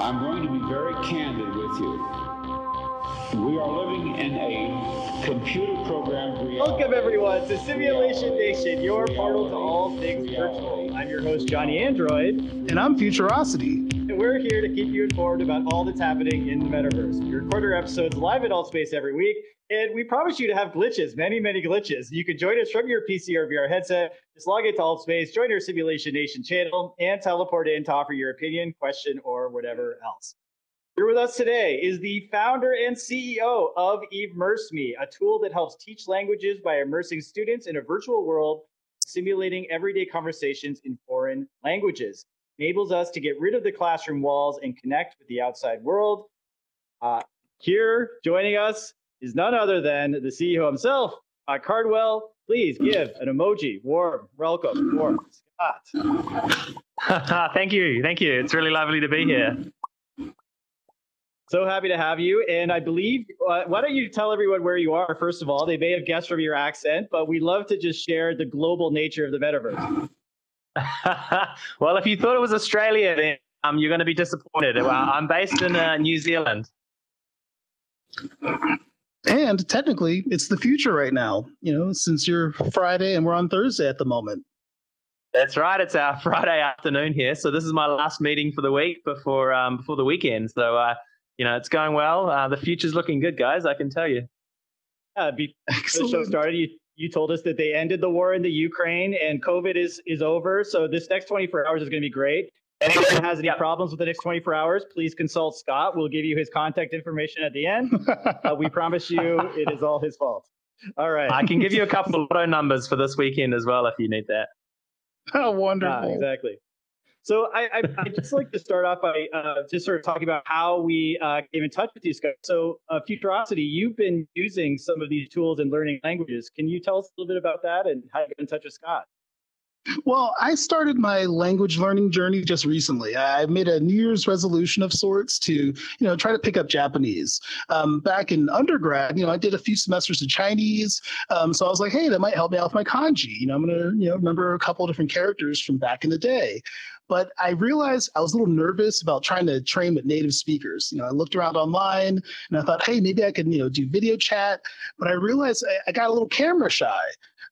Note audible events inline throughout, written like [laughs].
I'm going to be very candid with you. We are living in a computer programmed reality. Welcome, everyone, to Simulation Nation, your portal to all things virtual. I'm your host, Johnny Android, And I'm Futurosity. and we're here to keep you informed about all that's happening in the metaverse. We record our episodes live at Altspace every week, and we promise you to have glitches, many, many glitches. You can join us from your PC or VR headset. Just log into Altspace, join our Simulation Nation channel, and teleport in to offer your opinion, question, or whatever else. Here with us today is the founder and CEO of Immerse Me, a tool that helps teach languages by immersing students in a virtual world, simulating everyday conversations in foreign languages. Enables us to get rid of the classroom walls and connect with the outside world. Uh, here joining us is none other than the CEO himself, uh, Cardwell. Please give an emoji. Warm welcome for Scott. [laughs] thank you. Thank you. It's really lovely to be here. So happy to have you. And I believe, uh, why don't you tell everyone where you are, first of all? They may have guessed from your accent, but we love to just share the global nature of the metaverse. [laughs] well, if you thought it was Australia, then um, you're going to be disappointed. Well, I'm based in uh, New Zealand. And technically, it's the future right now, you know, since you're Friday and we're on Thursday at the moment. That's right. It's our [laughs] Friday afternoon here, so this is my last meeting for the week before um, before the weekend. So, uh, you know, it's going well. Uh, the future's looking good, guys. I can tell you. Uh, be- the show started, you, you told us that they ended the war in the Ukraine and COVID is, is over. So this next 24 hours is going to be great. Anyone has any Yep. problems with the next 24 hours, please consult Scott. We'll give you his contact information at the end. [laughs] Uh, we promise you it is all his fault. All right. I can give you a couple of [laughs] lotto numbers for this weekend as well if you need that. [laughs] How Ah, wonderful. exactly. So I, I, I'd just like to start off by uh, just sort of talking about how we uh, came in touch with these guys. So uh, Futurosity, you've been using some of these tools in learning languages. Can you tell us a little bit about that and how you got in touch with Scott? Well, I started my language learning journey just recently. I made a New Year's resolution of sorts to, you know, try to pick up Japanese. Um, back in undergrad, you know, I did a few semesters of Chinese, um, so I was like, hey, that might help me out with my kanji. You know, I'm gonna, you know, remember a couple different characters from back in the day. But I realized I was a little nervous about trying to train with native speakers. You know, I looked around online and I thought, hey, maybe I could, you know, do video chat. But I realized I, I got a little camera shy.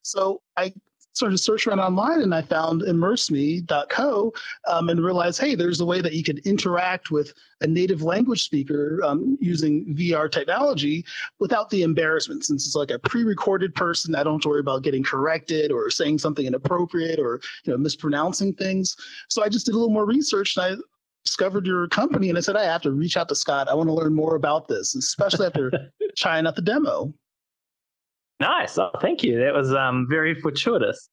So I started to search around online and I found immerseme.co um, and realized, hey, there's a way that you could interact with a native language speaker um, using VR technology without the embarrassment. Since it's like a pre-recorded person, I don't have to worry about getting corrected or saying something inappropriate or you know mispronouncing things. So I just did a little more research and I discovered your company and I said, I have to reach out to Scott. I want to learn more about this, especially after [laughs] trying out the demo. Nice. Oh, thank you. That was um, very fortuitous.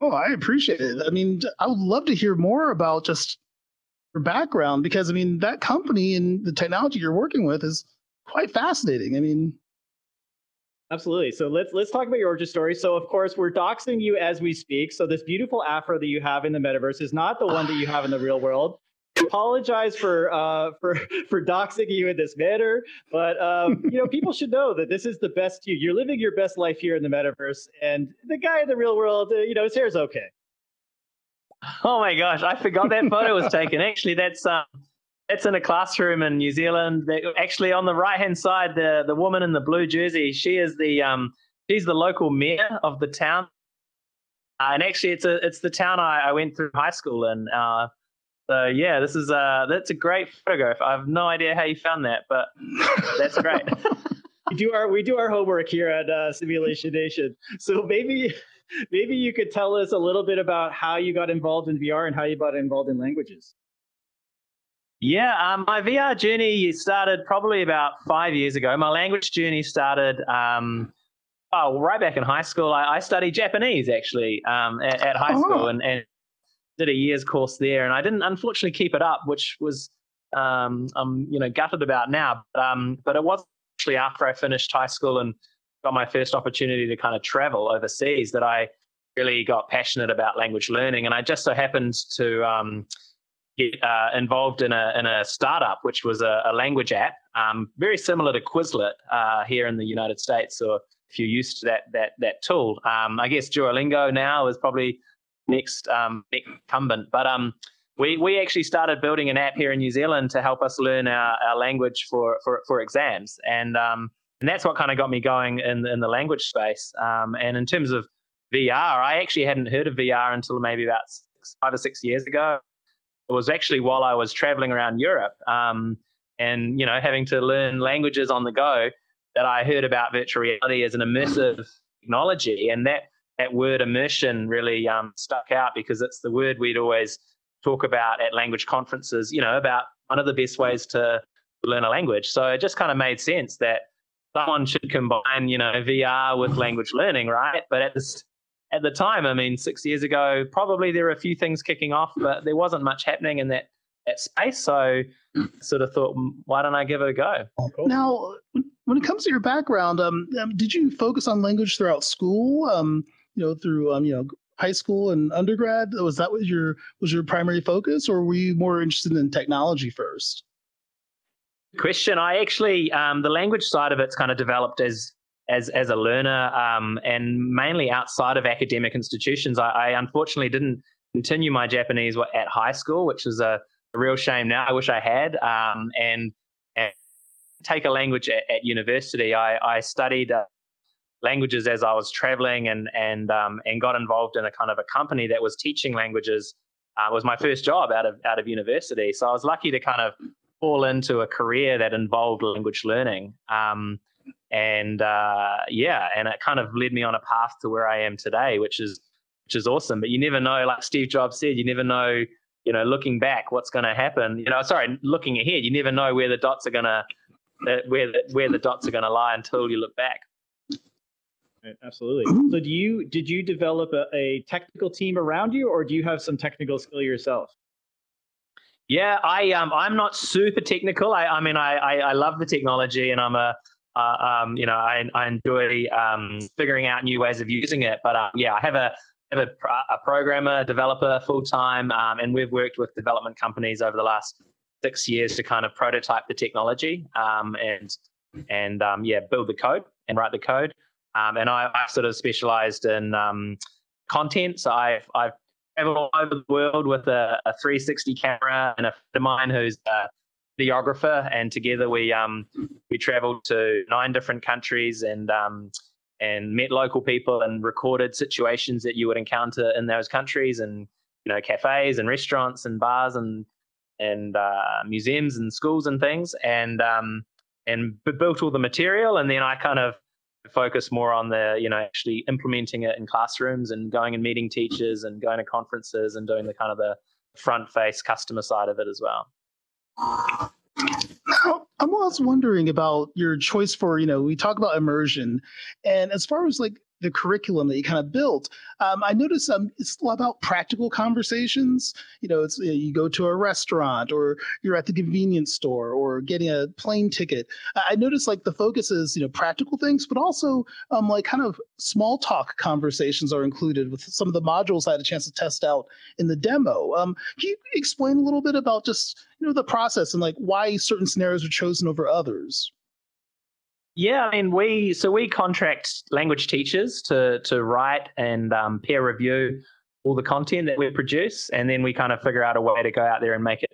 Oh, I appreciate it. I mean, I would love to hear more about just your background because I mean that company and the technology you're working with is quite fascinating. I mean, Absolutely. So let's let's talk about your origin story. So of course we're doxing you as we speak. So this beautiful afro that you have in the metaverse is not the one that you have in the real world. Apologize for uh, for [laughs] for doxing you in this manner, but um, [laughs] you know people should know that this is the best you. You're living your best life here in the metaverse, and the guy in the real world, uh, you know, his hair's okay. Oh my gosh, I forgot that photo was taken. [laughs] Actually, that's um, that's in a classroom in New Zealand. That- Actually, on the right hand side, the the woman in the blue jersey, she is the um, she's the local mayor of the town. Uh, and actually, it's a it's the town I, I went through high school in. Uh, so yeah, this is uh that's a great photograph. I have no idea how you found that, but that's great. [laughs] we do our we do our homework here at uh, Simulation Nation. So maybe maybe you could tell us a little bit about how you got involved in VR and how you got involved in languages. Yeah, um, my VR journey started probably about five years ago. My language journey started, um, oh, right back in high school. I, I studied Japanese actually um, at, at high Oh. school and, and did a year's course there. And I didn't unfortunately keep it up, which was um, I'm you know gutted about now. But um, but it was actually after I finished high school and got my first opportunity to kind of travel overseas that I really got passionate about language learning. And I just so happened to um, get uh, involved in a in a startup, which was a, a language app, um, very similar to Quizlet uh, here in the United States. So if you're used to that that that tool, um, I guess Duolingo now is probably next um, incumbent. But um, we we actually started building an app here in New Zealand to help us learn our, our language for, for for exams, and um, and that's what kind of got me going in in the language space. Um, and in terms of VR, I actually hadn't heard of VR until maybe about six, five or six years ago. It was actually while I was traveling around Europe, um, and you know having to learn languages on the go that I heard about virtual reality as an immersive technology, and that that word immersion really um, stuck out because it's the word we'd always talk about at language conferences, you know, about one of the best ways to learn a language. So it just kind of made sense that someone should combine, you know, VR with language learning, right? But at this at the time, I mean, six years ago, probably there were a few things kicking off, but there wasn't much happening in that that space. So I sort of thought, why don't I give it a go? Cool. Now, when it comes to your background, um, um, did you focus on language throughout school? Um, you know, through um, you know, high school and undergrad? Was that was your was your primary focus, or were you more interested in technology first? Question. I actually um, the language side of it's kind of developed as as as a learner um, and mainly outside of academic institutions. I, I, unfortunately didn't continue my Japanese at high school, which is a, a real shame. Now I wish I had. Um, and, and take a language at, at university. I, I studied uh, languages as I was traveling and and um, and got involved in a kind of a company that was teaching languages. Uh, was my first job out of out of university, so I was lucky to kind of fall into a career that involved language learning. Um, and uh, yeah, and it kind of led me on a path to where I am today, which is which is awesome. But you never know, like Steve Jobs said, you never know, you know, looking back, what's going to happen. You know, sorry, looking ahead, you never know where the dots are going to where the, where the dots are going to lie until you look back. Right, absolutely. So, do you did you develop a, a, technical team around you, or do you have some technical skill yourself? Yeah, I um, I'm not super technical. I, I mean, I, I, I love the technology, and I'm a uh, um, you know, I, I enjoy um, figuring out new ways of using it. But uh, yeah, I have a have a, a programmer, developer full time, um, and we've worked with development companies over the last six years to kind of prototype the technology um, and and um, yeah, build the code and write the code. Um, and I, I, sort of specialized in um, content. So I've, I've traveled all over the world with a, a 360 camera and a friend of mine who's a videographer. And together we um, we traveled to nine different countries and um, and met local people and recorded situations that you would encounter in those countries and you know cafes and restaurants and bars and and uh, museums and schools and things and um, and built all the material and then I kind of focus more on the you know actually implementing it in classrooms and going and meeting teachers and going to conferences and doing the kind of the front face customer side of it as well. Now i'm also wondering about your choice for you know we talk about immersion and as far as like the curriculum that you kind of built. Um, I noticed um, it's a lot about practical conversations. You know, it's you go to a restaurant or you're at the convenience store or getting a plane ticket. I noticed like the focus is you know practical things, but also um, like kind of small talk conversations are included with some of the modules I had a chance to test out in the demo. Um, can you explain a little bit about just you know the process and like why certain scenarios are chosen over others? Yeah, I mean, we so we contract language teachers to to write and um, peer review all the content that we produce, and then we kind of figure out a way to go out there and make it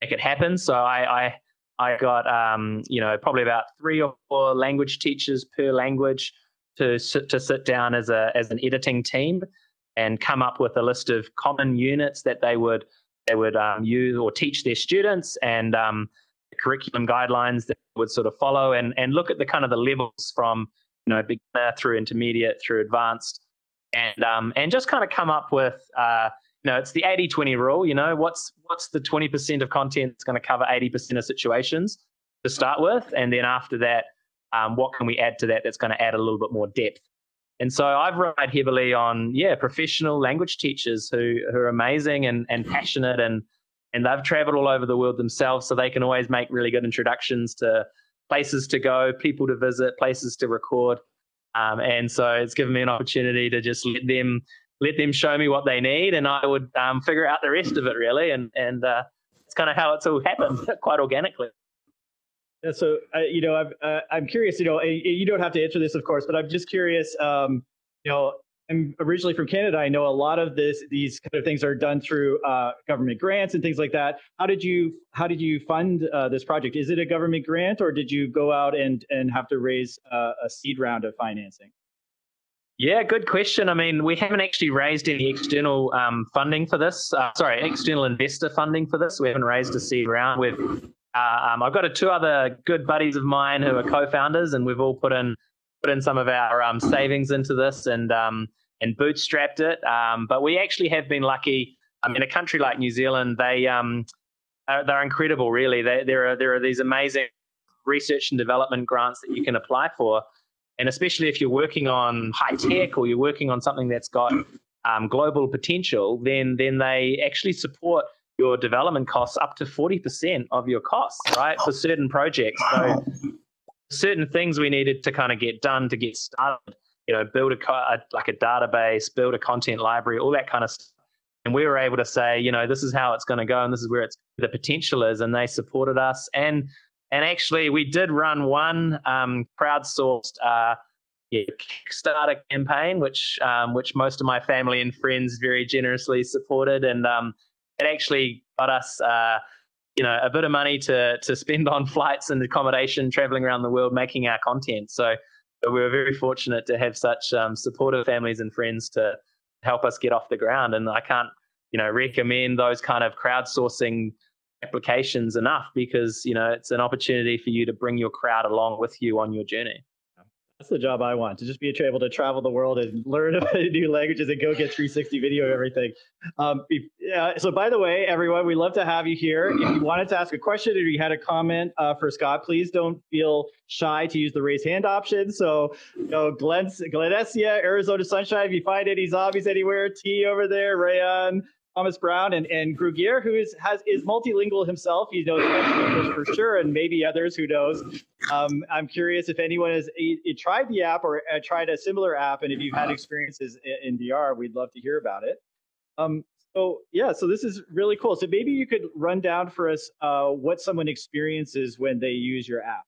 make it happen. So I I, I got um, you know probably about three or four language teachers per language to sit, to sit down as a as an editing team and come up with a list of common units that they would they would um, use or teach their students and um, curriculum guidelines that would sort of follow and, and look at the kind of the levels from you know beginner through intermediate through advanced and um, and just kind of come up with uh, you know it's the 80-20 rule you know what's what's the 20% of content that's going to cover 80% of situations to start with? And then after that um, what can we add to that that's going to add a little bit more depth? And so I've relied heavily on yeah professional language teachers who who are amazing and and passionate and and they've traveled all over the world themselves, so they can always make really good introductions to places to go, people to visit, places to record. Um, and so it's given me an opportunity to just let them let them show me what they need, and I would um, figure out the rest of it really. And and uh, it's kind of how it's all happened, [laughs] quite organically. Yeah, so uh, you know, I'm uh, I'm curious. You know, you don't have to answer this, of course, but I'm just curious. Um, you know, I'm originally from Canada. I know a lot of this, these kind of things are done through uh, government grants and things like that. How did you, how did you fund uh, this project? Is it a government grant, or did you go out and and have to raise uh, a seed round of financing? Yeah, good question. I mean, we haven't actually raised any external um, funding for this. Uh, sorry, external investor funding for this. We haven't raised a seed round. We've, uh, um, I've got a, two other good buddies of mine who are co-founders, and we've all put in put in some of our um, savings into this and um, and bootstrapped it. Um, but we actually have been lucky. I mean, a country like New Zealand, they um, are, they're incredible. Really, they, there are there are these amazing research and development grants that you can apply for and especially if you're working on high tech or you're working on something that's got um, global potential, then then they actually support your development costs up to 40% of your costs, right? For certain projects. So certain things we needed to kind of get done to get started, you know, build a, a like a database, build a content library, all that kind of stuff. And we were able to say, you know, this is how it's going to go and this is where it's the potential is. And they supported us. And and actually, we did run one um, crowdsourced uh, yeah, Kickstarter campaign, which um, which most of my family and friends very generously supported, and um, it actually got us. Uh, you know, a bit of money to to spend on [laughs] flights and accommodation, traveling around the world, making our content. So, we were very fortunate to have such um, supportive families and friends to help us get off the ground. And I can't, you know, recommend those kind of crowdsourcing applications enough because you know it's an opportunity for you to bring your crowd along with you on your journey that's the job I want to just be able to travel the world and learn [laughs] new languages and go get 360 video of everything. Um, so, by the way, everyone, we love to have you here. If you wanted to ask a question or you had a comment uh, for Scott, please don't feel shy to use the raise hand option. So, you know, Glen, Glenesia, Arizona Sunshine, if you find any zombies anywhere, T over there, Rayon, Thomas Brown and, and Grugier, who is has is multilingual himself. He knows French English for sure, and maybe others. Who knows? Um, I'm curious if anyone has a, tried the app or uh, tried a similar app, and if you've had experiences in, in VR, we'd love to hear about it. Um, so yeah, so this is really cool. So maybe you could run down for us uh, what someone experiences when they use your app.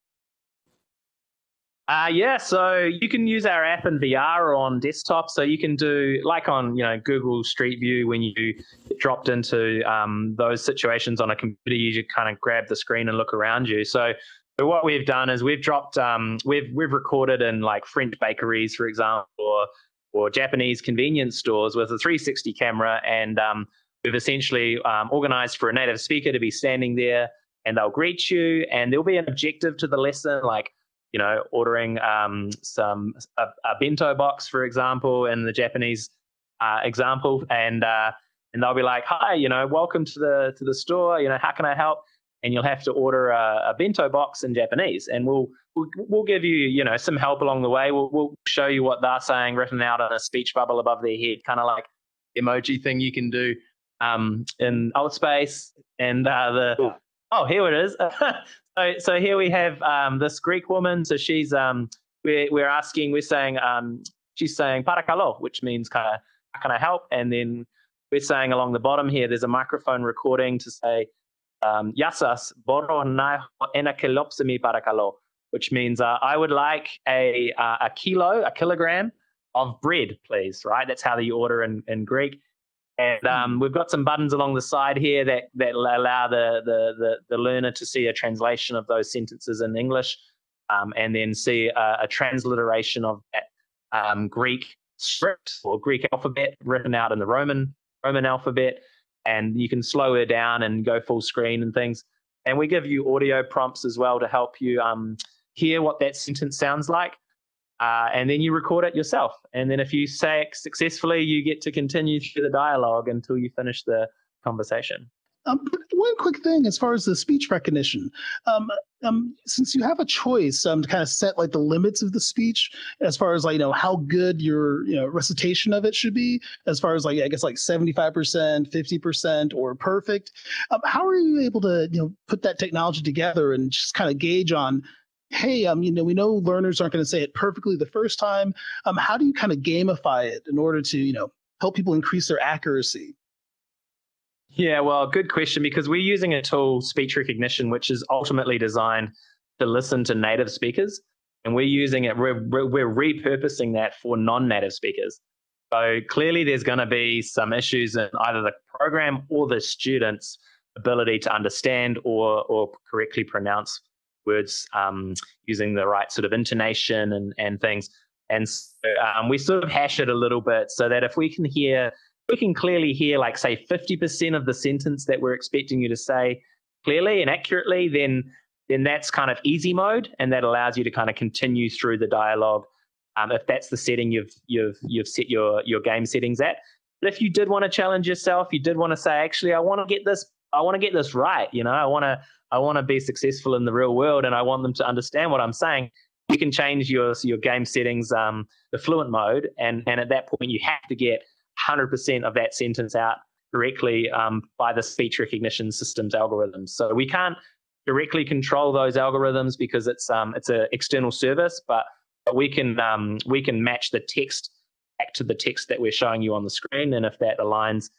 Uh, yeah, so you can use our app in VR on desktop. So you can do like on you know Google Street View when you dropped into um, those situations on a computer, you just kind of grab the screen and look around you. So, so what we've done is we've dropped um, we've we've recorded in like French bakeries, for example, or or Japanese convenience stores with a 360 camera, and um, we've essentially um, organized for a native speaker to be standing there, and they'll greet you, and there'll be an objective to the lesson like you know, ordering um, some a, a, bento box, for example, in the Japanese uh, example, and uh, and they'll be like, "Hi, you know, welcome to the to the store. You know, how can I help?" And you'll have to order a, a bento box in Japanese, and we'll, we'll we'll give you you know some help along the way. We'll we'll show you what they're saying written out on a speech bubble above their head, kind of like emoji thing you can do um, in Altspace, and uh, the oh here it is. [laughs] So, so here we have um, this Greek woman. So she's um, we're we're asking, we're saying um, she's saying parakalo, which means kind of how can I help? And then we're saying along the bottom here, there's a microphone recording to say um, yasas boro na enakelopsimi parakalo, which means uh, I would like a uh, a kilo, a kilogram of bread, please. Right, that's how you order in, in Greek. And um, we've got some buttons along the side here that, that allow the, the, the, the learner to see a translation of those sentences in English um, and then see a, a transliteration of that um, Greek script or Greek alphabet written out in the Roman Roman alphabet. And you can slow it down and go full screen and things. And we give you audio prompts as well to help you um, hear what that sentence sounds like uh, and then you record it yourself. And then if you say it successfully, you get to continue through the dialogue until you finish the conversation. Um, one quick thing as far as the speech recognition, um, um, since you have a choice um, to kind of set like the limits of the speech, as far as like you know how good your you know recitation of it should be, as far as like I guess like seventy five percent, fifty percent, or perfect. Um, how are you able to you know put that technology together and just kind of gauge on hey, um, you know, we know learners aren't going to say it perfectly the first time. Um, how do you kind of gamify it in order to, you know, help people increase their accuracy? Yeah, well, good question because we're using a tool, speech recognition, which is ultimately designed to listen to native speakers. And we're using it, we're, we're repurposing that for non native speakers. So clearly, there's going to be some issues in either the program or the students' ability to understand or or correctly pronounce words um, using the right sort of intonation and and things. And so, um, we sort of hash it a little bit so that if we can hear, we can clearly hear, like say, 50% of the sentence that we're expecting you to say clearly and accurately, then then that's kind of easy mode, and that allows you to kind of continue through the dialogue um, if that's the setting you've you've you've set your your game settings at. But if you did want to challenge yourself, you did want to say, actually, I want to get this, I want to get this right. You know, I want to I want to be successful in the real world, and I want them to understand what I'm saying. You can change your your game settings, um, the fluent mode, and and at that point you have to get 100% of that sentence out correctly um, by the speech recognition system's algorithms. So we can't directly control those algorithms because it's um, it's an external service, but but we can um, we can match the text back to the text that we're showing you on the screen, and if that aligns,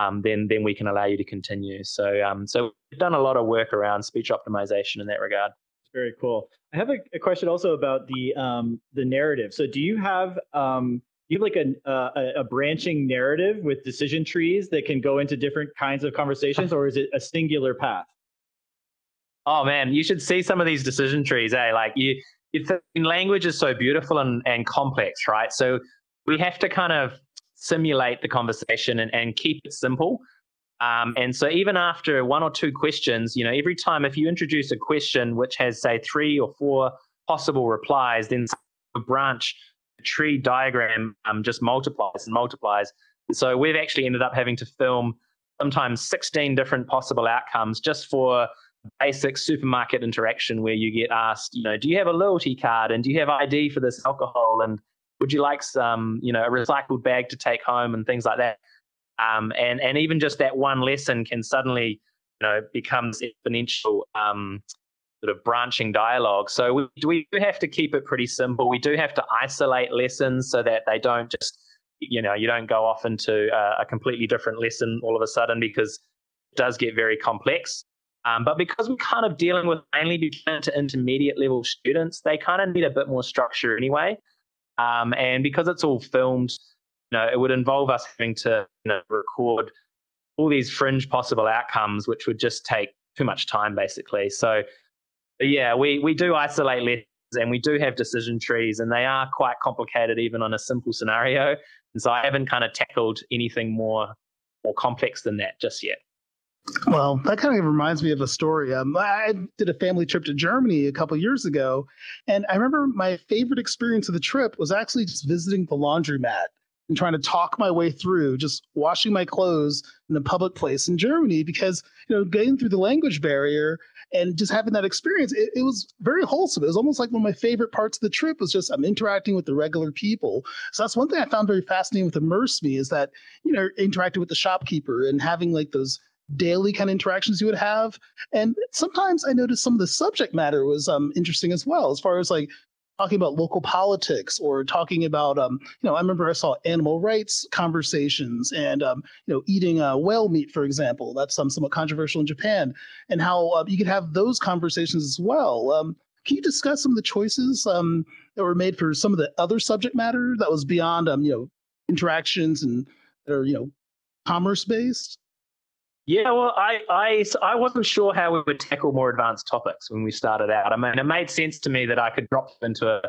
um, then then we can allow you to continue. So um, so we've done a lot of work around speech optimization in that regard. Very cool. I have a, a question also about the um, the narrative. So do you have um, you have like a, a, a branching narrative with decision trees that can go into different kinds of conversations, or is it a singular path? Oh man, you should see some of these decision trees. Eh, like you it's language is so beautiful and, and complex, right? So we have to kind of simulate the conversation and, and keep it simple. Um, and so even after one or two questions, you know, every time if you introduce a question which has say three or four possible replies, then a branch the tree diagram um, just multiplies and multiplies. And so we've actually ended up having to film sometimes 16 different possible outcomes just for basic supermarket interaction where you get asked, you know, do you have a loyalty card and do you have ID for this alcohol and would you like some, you know, a recycled bag to take home and things like that. Um, and and even just that one lesson can suddenly, you know, becomes exponential um, sort of branching dialogue. So we we do have to keep it pretty simple. We do have to isolate lessons so that they don't just, you know, you don't go off into a, a completely different lesson all of a sudden because it does get very complex. Um, but because we're kind of dealing with mainly beginner to intermediate level students, they kind of need a bit more structure anyway. Um, and because it's all filmed, you know, it would involve us having to you know, record all these fringe possible outcomes, which would just take too much time, basically. So, yeah, we we do isolate lessons and we do have decision trees, and they are quite complicated even on a simple scenario. And so I haven't kind of tackled anything more more complex than that just yet. Well, that kind of reminds me of a story. Um, I did a family trip to Germany a couple years ago, and I remember my favorite experience of the trip was actually just visiting the laundromat and trying to talk my way through just washing my clothes in a public place in Germany because you know getting through the language barrier and just having that experience it, it, was very wholesome it was almost like one of my favorite parts of the trip was just i'm interacting with the regular people so that's one thing i found very fascinating with immerse me is that you know interacting with the shopkeeper and having like those daily kind of interactions you would have. And sometimes I noticed some of the subject matter was um, interesting as well, as far as like talking about local politics or talking about um, you know i remember i saw animal rights conversations and um, you know eating uh, whale meat for example. That's um, somewhat controversial in japan. And how uh, you could have those conversations as well. Um, can you discuss some of the choices um, that were made for some of the other subject matter that was beyond um, you know interactions and that are you know commerce based yeah, well, I, I, I wasn't sure how we would tackle more advanced topics when we started out. I mean, it made sense to me that I could drop into a,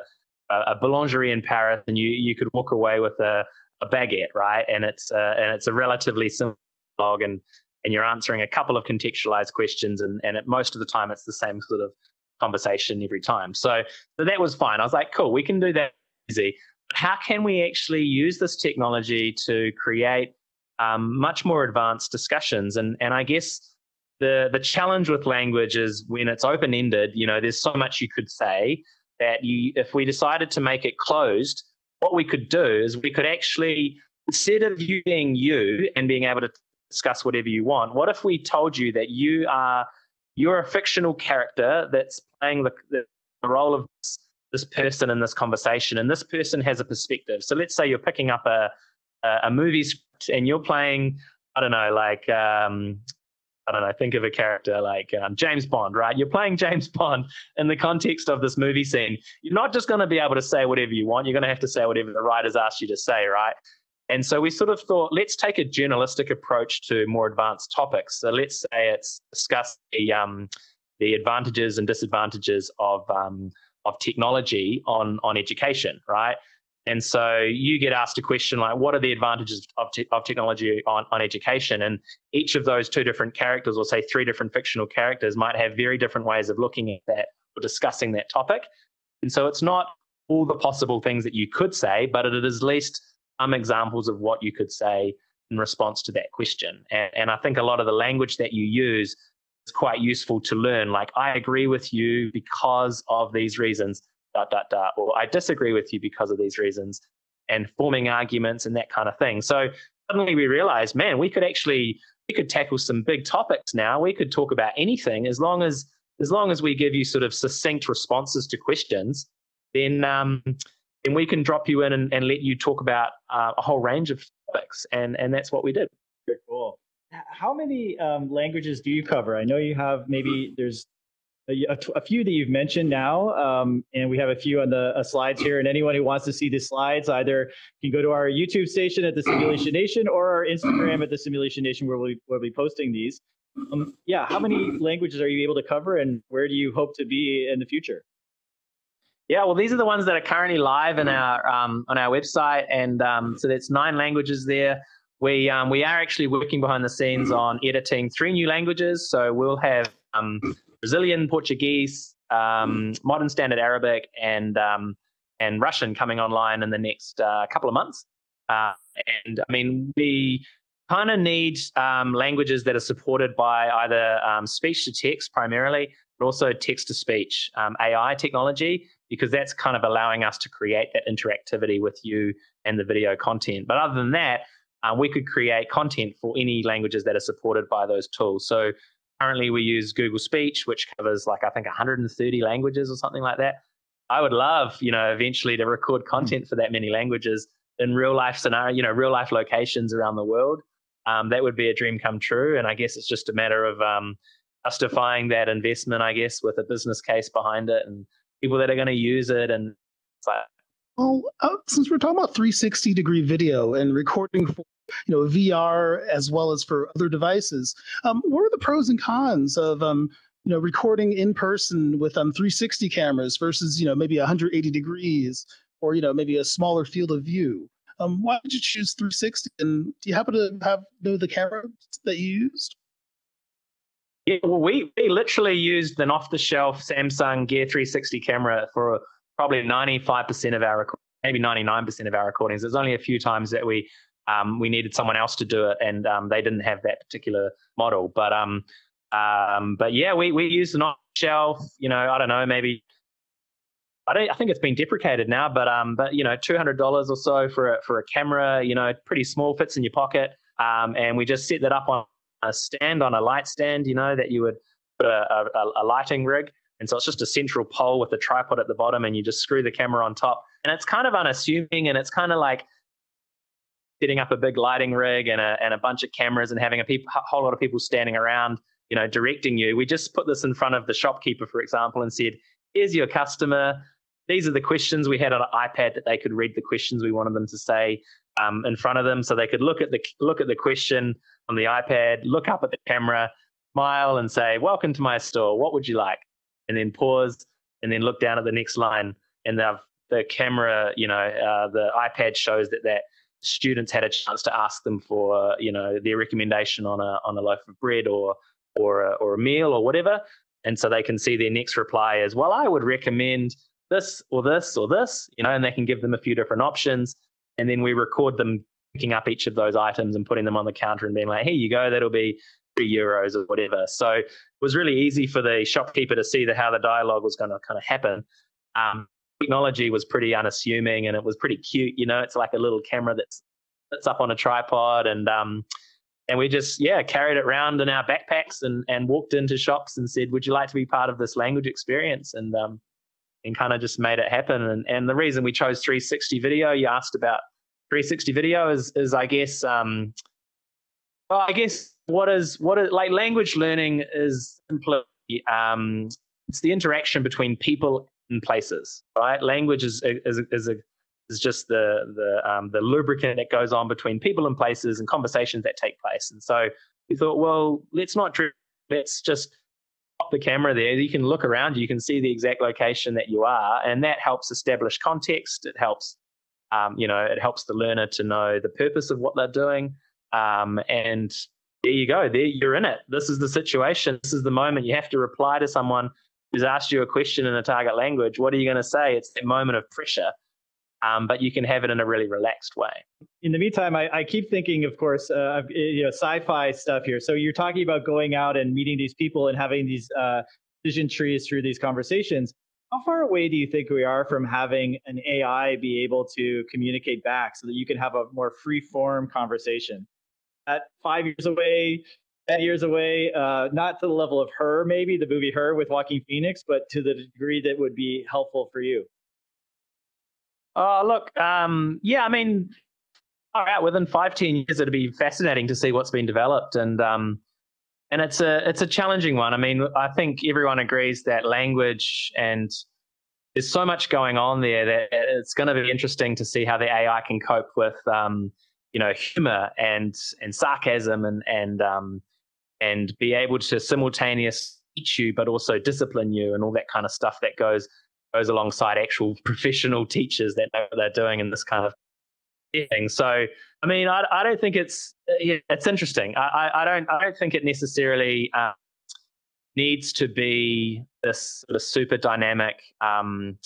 a boulangerie in Paris and you, you could walk away with a, a baguette, right? And it's, uh, and it's a relatively simple log and, and you're answering a couple of contextualized questions and, and most of the time it's the same sort of conversation every time. So, so that was fine. I was like, cool, we can do that easy. But how can we actually use this technology to create um, much more advanced discussions. And and I guess the the challenge with language is when it's open ended. You know, there's so much you could say that you if we decided to make it closed, what we could do is we could actually instead of you being you and being able to discuss whatever you want, what if we told you that you are you're a fictional character that's playing the, the, role of this, this person in this conversation, and this person has a perspective. So let's say you're picking up a a, movie and you're playing, I don't know, like um, I don't know, think of a character like um, James Bond, right? You're playing [laughs] James Bond in the context of this movie scene. You're not just going to be able to say whatever you want. You're going to have to say whatever the writers asked you to say, right? And so we sort of thought, let's take a journalistic approach to more advanced topics. So let's say it's discuss the um, the advantages and disadvantages of um, of technology on on education, right? And so you get asked a question like, what are the advantages of, te- of technology on, on education? And each of those two different characters, or say three different fictional characters, might have very different ways of looking at that or discussing that topic. And so it's not all the possible things that you could say, but it is at least some examples of what you could say in response to that question. And, and I think a lot of the language that you use is quite useful to learn. Like, I agree with you because of these reasons dot dot dot. Or i disagree with you because of these reasons and forming arguments and that kind of thing. So suddenly we realized man we could actually we could tackle some big topics now. We could talk about anything. As long as as long as we give you sort of succinct responses to questions then um then we can drop you in and, and let you talk about uh, a whole range of topics. And and that's what we did. Very cool. How many um, languages do you cover? I know you have maybe there's a, a, few that you've mentioned now, um, and we have a few on the uh, slides here. And anyone who wants to see the slides, either can go to our YouTube station at the Simulation Nation or our Instagram at the Simulation Nation, where we'll, we'll be posting these. Um, yeah, how many languages are you able to cover, and where do you hope to be in the future? Yeah, well, these are the ones that are currently live in our um, on our website, and um, so that's nine languages there. We um, we are actually working behind the scenes on editing three new languages, so we'll have um, Brazilian Portuguese, um, modern standard Arabic, and um, and Russian coming online in the next uh, couple of months. Uh, and I mean, we kind of need um, languages that are supported by either um, speech to text primarily, but also text to speech um, AI technology, because that's kind of allowing us to create that interactivity with you and the video content. But other than that, uh, we could create content for any languages that are supported by those tools. So currently we use Google Speech, which covers like I think 130 languages or something like that. I would love, you know, eventually to record content for that many languages in real life scenario, you know, real life locations around the world. Um, that would be a dream come true. And I guess it's just a matter of um, justifying that investment, I guess, with a business case behind it and people that are going to use it. And it's like, well, uh, since we're talking about 360 degree video and recording for you know VR as well as for other devices. Um, what are the pros and cons of um, you know recording in person with um 360 cameras versus you know maybe 180 degrees or you know maybe a smaller field of view? Um, why did you choose 360? And do you happen to have know the camera that you used? Yeah, well, we, we literally used an off the shelf Samsung Gear 360 camera for probably 95% of our, maybe 99% of our recordings. There's only a few times that we um, we needed someone else to do it, and um, they didn't have that particular model. But um, um, but yeah, we we used an off shelf. You know, I don't know, maybe I don't. I think it's been deprecated now, but um, but you know, two hundred dollars or so for a, for a camera. You know, pretty small, fits in your pocket. Um, and we just set that up on a stand on a light stand. You know, that you would put a, a, a lighting rig. And so it's just a central pole with a tripod at the bottom, and you just screw the camera on top. And it's kind of unassuming, and it's kind of like setting up a big lighting rig and a, and a bunch of cameras and having a, peop- whole lot of people standing around, you know, directing you. We just put this in front of the shopkeeper, for example, and said, here's your customer. These are the questions we had on an iPad that they could read the questions we wanted them to say um, in front of them, so they could look at the look at the question on the iPad, look up at the camera, smile, and say, "Welcome to my store. What would you like?" And then pause, and then look down at the next line, and the the camera, you know, uh, the iPad shows that that students had a chance to ask them for you know their recommendation on a on a loaf of bread or or a, or a meal or whatever. And so they can see their next reply as well i would recommend this or this or this you know and they can give them a few different options. And then we record them picking up each of those items and putting them on the counter and being like here you go that'll be three euros or whatever. So it was really easy for the shopkeeper to see the, how the dialogue was going to kind of happen. Um, technology was pretty unassuming and it was pretty cute. You know, it's like a little camera that's that's up on a tripod and um and we just yeah carried it around in our backpacks and and walked into shops and said, would you like to be part of this language experience? And um and kind of just made it happen. And and the reason we chose 360 video, you asked about 360 video is is I guess um well I guess what is what is like language learning is simply um it's the interaction between people places, right? Language is is is a, is just the the um, the lubricant that goes on between people and places and conversations that take place. And so we thought, well, let's not let's just pop the camera there. You can look around, you can see the exact location that you are, and that helps establish context. It helps, um, you know, it helps the learner to know the purpose of what they're doing. Um, and there you go. There you're in it. This is the situation. This is the moment. You have to reply to someone who's asked you a question in a target language. What are you going to say? It's that moment of pressure um, but you can have it in a really relaxed way. In the meantime, I, I keep thinking, of course, uh, you know, sci-fi stuff here. So you're talking about going out and meeting these people and having these uh, decision trees through these conversations. How far away do you think we are from having an AI be able to communicate back so that you can have a more free-form conversation? At five years away, 10 years away, uh, not to the level of her, maybe the movie Her with Joaquin Phoenix, but to the degree that would be helpful for you. Oh, look, um, yeah, I mean, all right, within five, ten years, it'd be fascinating to see what's been developed, and um, and it's a it's a challenging one. I mean, I think everyone agrees that language and there's so much going on there that it's going to be interesting to see how the AI can cope with, um, you know, humor and and sarcasm and and um, and be able to simultaneously teach you, but also discipline you and all that kind of stuff that goes goes alongside actual [laughs] professional teachers that know what they're doing in this kind of thing. So, I mean, I, I don't think it's yeah, it's interesting. I, I, don't I don't think it necessarily uh, needs to be this sort of super dynamic um,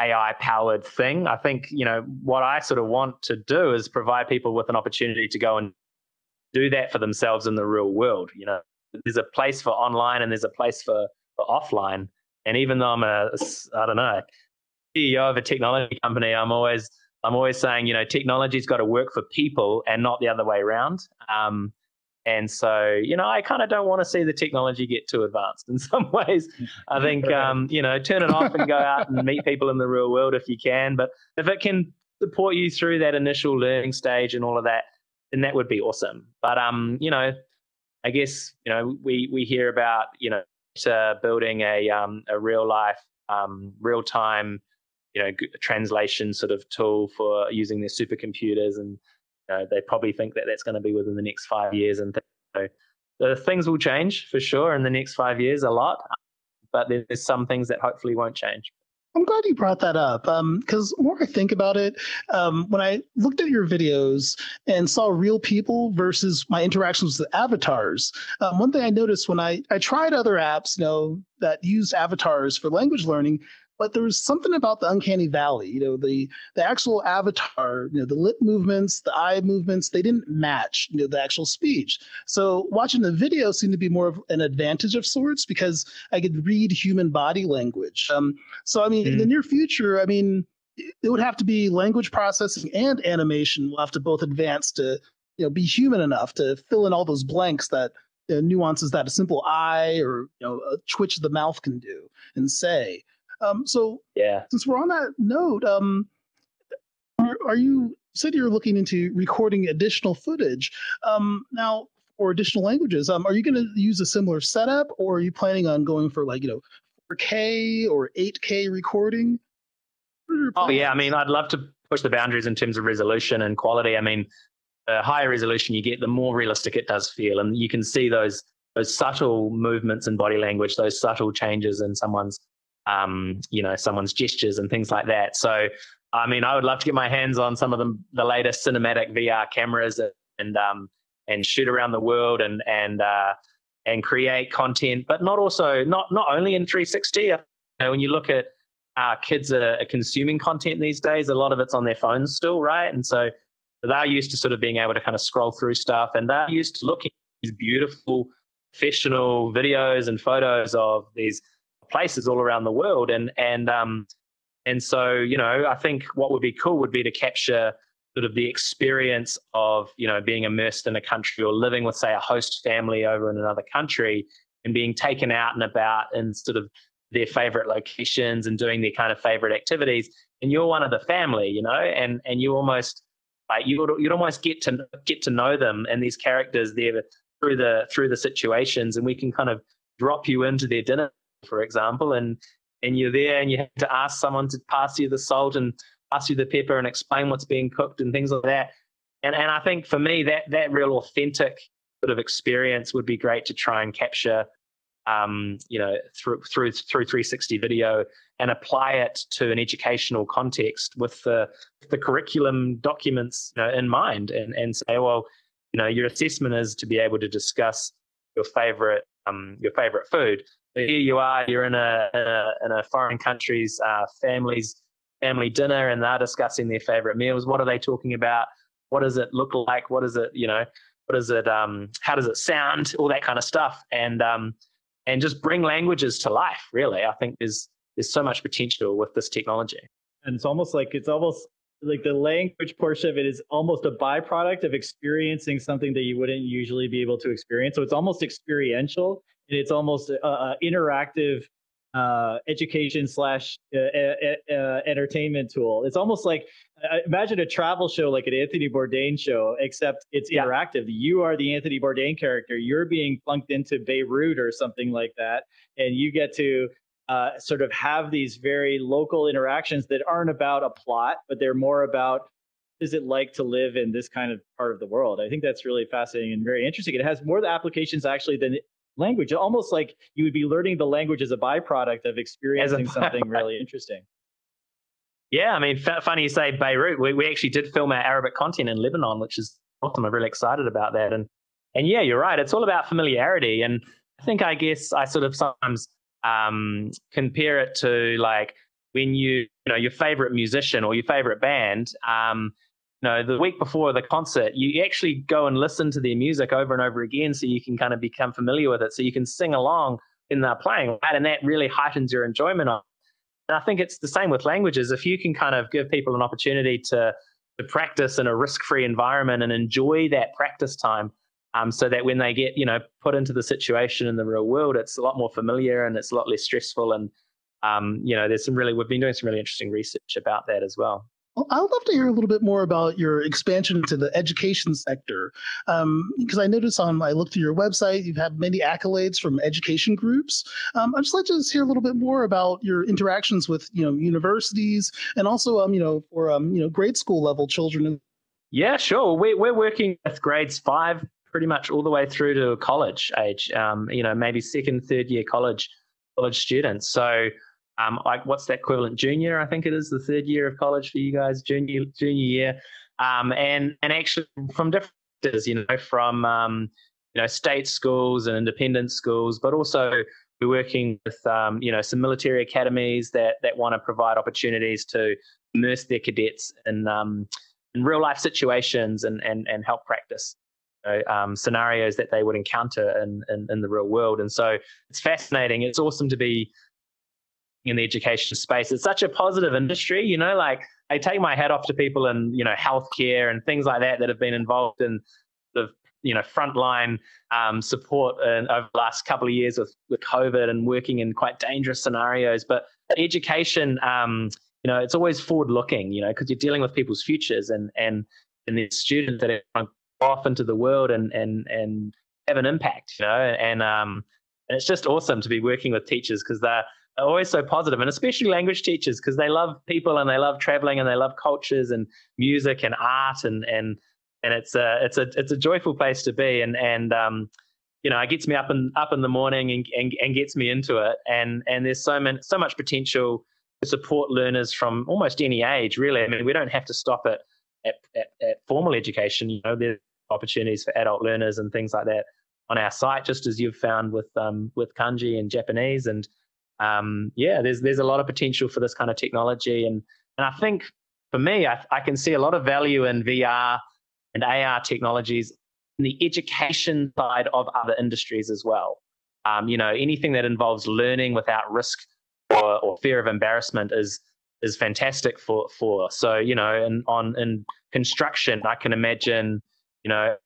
AI powered thing. I think you know what I sort of want to do is provide people with an opportunity to go and do that for themselves in the real world. You know, there's a place for online and there's a place for, for offline. And even though I'm a, I don't know, CEO of a technology company, I'm always, I'm always saying, you know, technology's got to work for people and not the other way around. Um, and so, you know, I kind of don't want to see the technology get too advanced [laughs] in some ways. I think, um, you know, turn it off and go out and meet people in the real world if you can. But if it can support you through that initial learning stage and all of that, then that would be awesome. But, um, you know, I guess, you know, we, we hear about, you know, building a um, a real life, um, real time, you know, translation sort of tool for using their supercomputers, and you know, they probably think that that's going to be within the next five years. And so, the things will change for sure in the next five years, a lot, but there's some things that hopefully won't change. I'm glad you brought that up because um, more I think about it, um, when I looked at your videos and saw real people versus my interactions with avatars, um, one thing I noticed when I, I tried other apps, you know, that use avatars for language learning, but there was something about the uncanny valley you know the the actual avatar you know the lip movements the eye movements they didn't match you know the actual speech so watching the video seemed to be more of an advantage of sorts because i could read human body language um, so i mean mm. in the mm. near future i mean it would have to be language processing and animation will have to both advance to you know be human enough to fill in all those blanks that nuances that a simple eye or you know a twitch of the mouth can do and say um, so yeah, since we're on that note, um, are, are you said you're looking into recording additional footage? Um, now or additional languages, um, are you going to use a similar setup, or are you planning on going for like you know 4K or 8K recording? Oh yeah, I mean, I'd love to push the boundaries in terms of resolution and quality. I mean, the higher resolution you get, the more realistic it does feel, and you can see those those subtle movements in body language, those subtle changes in someone's um, you know, someone's gestures and things like that. So, I mean, I would love to get my hands on some of the, the latest cinematic VR cameras and um, and shoot around the world and and uh, and create content, but not also not not only in 360. You know, when you look at uh, kids are, are consuming content these days, a lot of it's on their phones still, right? And so they're used to sort of being able to kind of scroll through stuff, and they're used to looking at these beautiful professional videos and photos of these places all around the world. And and um, and so you know, I think what would be cool would be to capture sort of the experience of you know being immersed in a country or living with say a host family over in another country and being taken out and about in sort of their favorite locations and doing their kind of favorite activities and you're one of the family you know and and you almost like you you'd almost get to get to know them and these characters there through the through the situations and we can kind of drop you into their dinner for example, and and you're there and you have to ask someone to pass you the salt and pass you the pepper and explain what's being cooked and things like that. And and I think for me that that real authentic sort of experience would be great to try and capture um, you know, through through through 360 video and apply it to an educational context with the the curriculum documents you know, in mind, and and say, well, you know, your assessment is to be able to discuss your favorite um, your favorite food. But here you are, you're in a in a, in a foreign country's uh, families family dinner, and they're discussing their favorite meals. What are they talking about? What does it look like? What is it? You know, what is it? Um, how does it sound? All that kind of stuff, and um, and just bring languages to life. Really, I think there's there's so much potential with this technology. And it's almost like it's almost like the language portion of it is almost a byproduct of experiencing something that you wouldn't usually be able to experience. So it's almost experiential and it's almost a, a interactive uh, education slash uh, uh, entertainment tool. It's almost like imagine a travel show like an Anthony Bourdain show, except it's yeah. interactive. You are the Anthony Bourdain character. You're being plunked into Beirut or something like that, and you get to uh, sort of have these very local interactions that aren't about a plot, but they're more about is it like to live in this kind of part of the world? I think that's really fascinating and very interesting. It has more applications actually than language. Almost like you would be learning the language as a byproduct of experiencing something really interesting. Yeah, I mean, f- funny you say Beirut. We, we actually did film our Arabic content in Lebanon, which is awesome. I'm really excited about that. And and yeah, you're right. It's all about familiarity. And I think I guess I sort of sometimes um, compare it to like when you you know your favorite musician or your favorite band. Um, know, the week before the concert, you actually go and listen to their music over and over again so you can kind of become familiar with it. So you can sing along in their playing, right? And that really heightens your enjoyment of it. And I think it's the same with languages. If you can kind of give people an opportunity to, to practice in a risk-free environment and enjoy that practice time, um, so that when they get, you know, put into the situation in the real world, it's a lot more familiar and it's a lot less stressful. And um, you know, there's some really we've been doing some really interesting research about that as well. Well, I would love to hear a little bit more about your expansion into the education sector, um, because I noticed on I looked through your website, you've had many accolades from education groups. Um, I'd just like to just hear a little bit more about your interactions with you know universities and also um, you know for um, you know grade school level children. Yeah, sure. We, we're working with grades five pretty much all the way through to college age. Um, you know, maybe second, third year college college students. So um, like what's that equivalent junior? I think it is the third year of college for you guys, junior junior year, um, and and actually from different, you know, from um, you know state schools and independent schools, but also we're working with um, you know some military academies that that want to provide opportunities to immerse their cadets in um, in real life situations and and and help practice um, scenarios that they would encounter in, in, in the real world. And so it's fascinating. It's awesome to be in the education space. It's such a positive industry, you know, like I take my hat off to people in, you know, healthcare and things like that that have been involved in the, you know, frontline um, support in, over the last couple of years with, with COVID and working in quite dangerous scenarios. But education, um, you know, it's always forward looking, you know, because you're dealing with people's futures and, and, and the students that are off into the world and, and, and have an impact, you know, and, um, and it's just awesome to be working with teachers because they're, always so positive, and especially language teachers because they love people and they love traveling and they love cultures and music and art and and and it's a it's a it's a joyful place to be. And and um you know it gets me up and up in the morning and, and and gets me into it. And and there's so many so much potential to support learners from almost any age really. I mean we don't have to stop at at, at, at formal education you know there's opportunities for adult learners and things like that on our site just as you've found with um with kanji and japanese and um, yeah, there's there's a lot of potential for this kind of technology, and and I think for me, I, I can see a lot of value in VR and AR technologies in the education side of other industries as well. Um, you know, anything that involves learning without risk or, or fear of embarrassment is is fantastic for for. So you know, and on in construction, I can imagine you know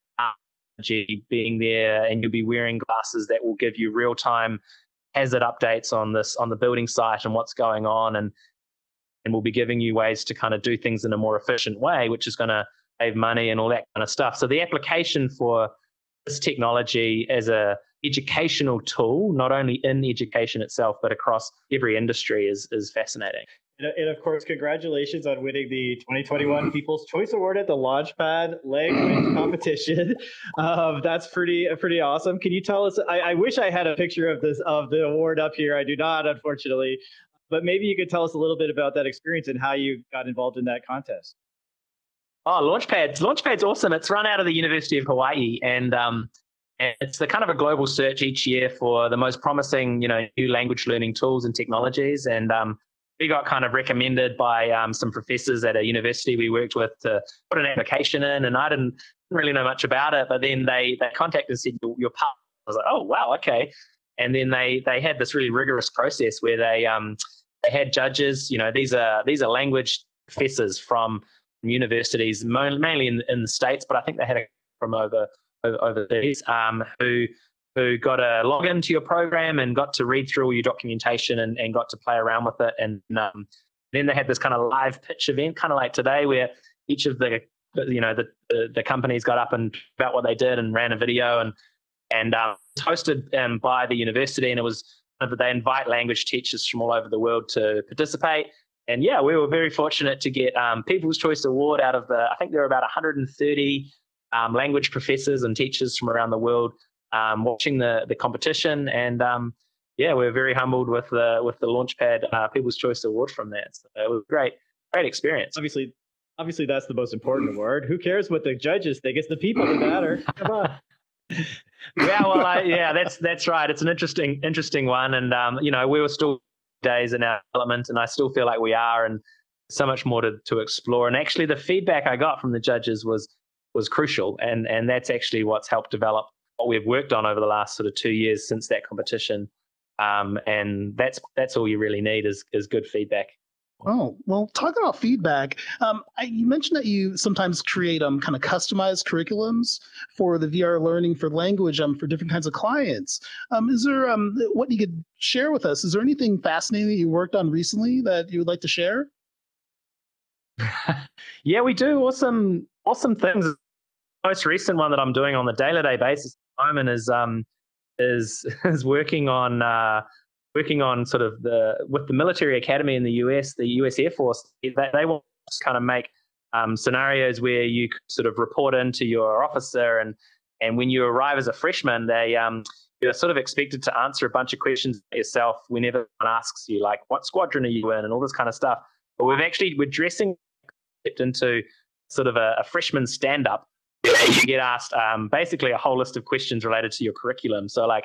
being there and you'll be wearing glasses that will give you real time hazard updates on this on the building site and what's going on and and we'll be giving you ways to kind of do things in a more efficient way which is going to save money and all that kind of stuff. So the application for this technology as a educational tool not only in education itself but across every industry is is fascinating And, of course, congratulations on winning the 2021 People's Choice Award at the Launchpad Language [laughs] Competition. Um, that's pretty pretty awesome. Can you tell us? I, I, wish I had a picture of this of the award up here. I do not, unfortunately. But maybe you could tell us a little bit about that experience and how you got involved in that contest. Oh, Launchpad! Launchpad's awesome. It's run out of the University of Hawaii, and um, it's the kind of a global search each year for the most promising, you know, new language learning tools and technologies. And um, we got kind of recommended by um, some professors at a university we worked with to put an application in, and I didn't really know much about it. But then they they contacted and said you're part. I was like, oh wow, okay. And then they they had this really rigorous process where they um they had judges. You know, these are these are language professors from universities, mainly in in the states, but I think they had a from over overseas um, who who got a login to your program and got to read through all your documentation and, and got to play around with it. And um, then they had this kind of live pitch event, kind of like today, where each of the you know the, the, the companies got up and about what they did and ran a video and and um, hosted um, by the university. And it was they invite language teachers from all over the world to participate. And yeah, we were very fortunate to get um, People's Choice Award out of the. I think there were about 130 um, language professors and teachers from around the world um, watching the the competition, and um, yeah, we are very humbled with the with the Launchpad uh, People's Choice Award from that. So it was great, great experience. Obviously, obviously that's the most important award. Who cares what the judges think? It's the people that matter. Come on. [laughs] yeah, well, I, yeah, that's that's right. It's an interesting interesting one, and um, you know, we were still days in our development, and I still feel like we are, and so much more to to explore. And actually, the feedback I got from the judges was was crucial, and and that's actually what's helped develop what we've worked on over the last sort of two years since that competition. Um, and that's that's all you really need is is good feedback. Oh well, talking about feedback, um, I, you mentioned that you sometimes create um kind of customized curriculums for the VR learning for language um for different kinds of clients. Um, is there um what you could share with us? Is there anything fascinating that you worked on recently that you would like to share? [laughs] yeah, we do awesome awesome things. Most recent one that I'm doing on the day to day basis moment is um is [laughs] is working on uh, working on sort of the with the military academy in the US, the US Air Force. They, they want to kind of make um, scenarios where you sort of report into your officer, and and when you arrive as a freshman, they um, you're sort of expected to answer a bunch of questions yourself whenever someone asks you, like what squadron are you in, and all this kind of stuff. But we've actually we're dressing into sort of a, a freshman stand up [coughs] you get asked um, basically a whole list of questions related to your curriculum. So like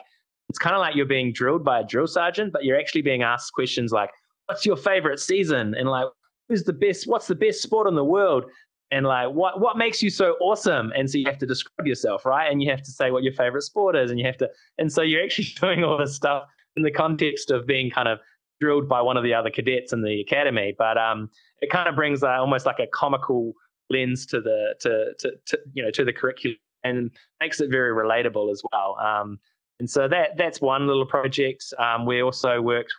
it's kind of like you're being drilled by a drill sergeant, but you're actually being asked questions like, "What's your favorite season?" and like, "Who's the best? What's the best sport in the world?" and like, "What what makes you so awesome?" And so you have to describe yourself, right? And you have to say what your favorite sport is, and you have to, and so you're actually [laughs] doing all this stuff in the context of being kind of drilled by one of the other cadets in the academy. But um, it kind of brings uh, almost like a comical lens to the to, to, to you know to the curriculum and makes it very relatable as well. Um, and so that that's one little project. Um, we also worked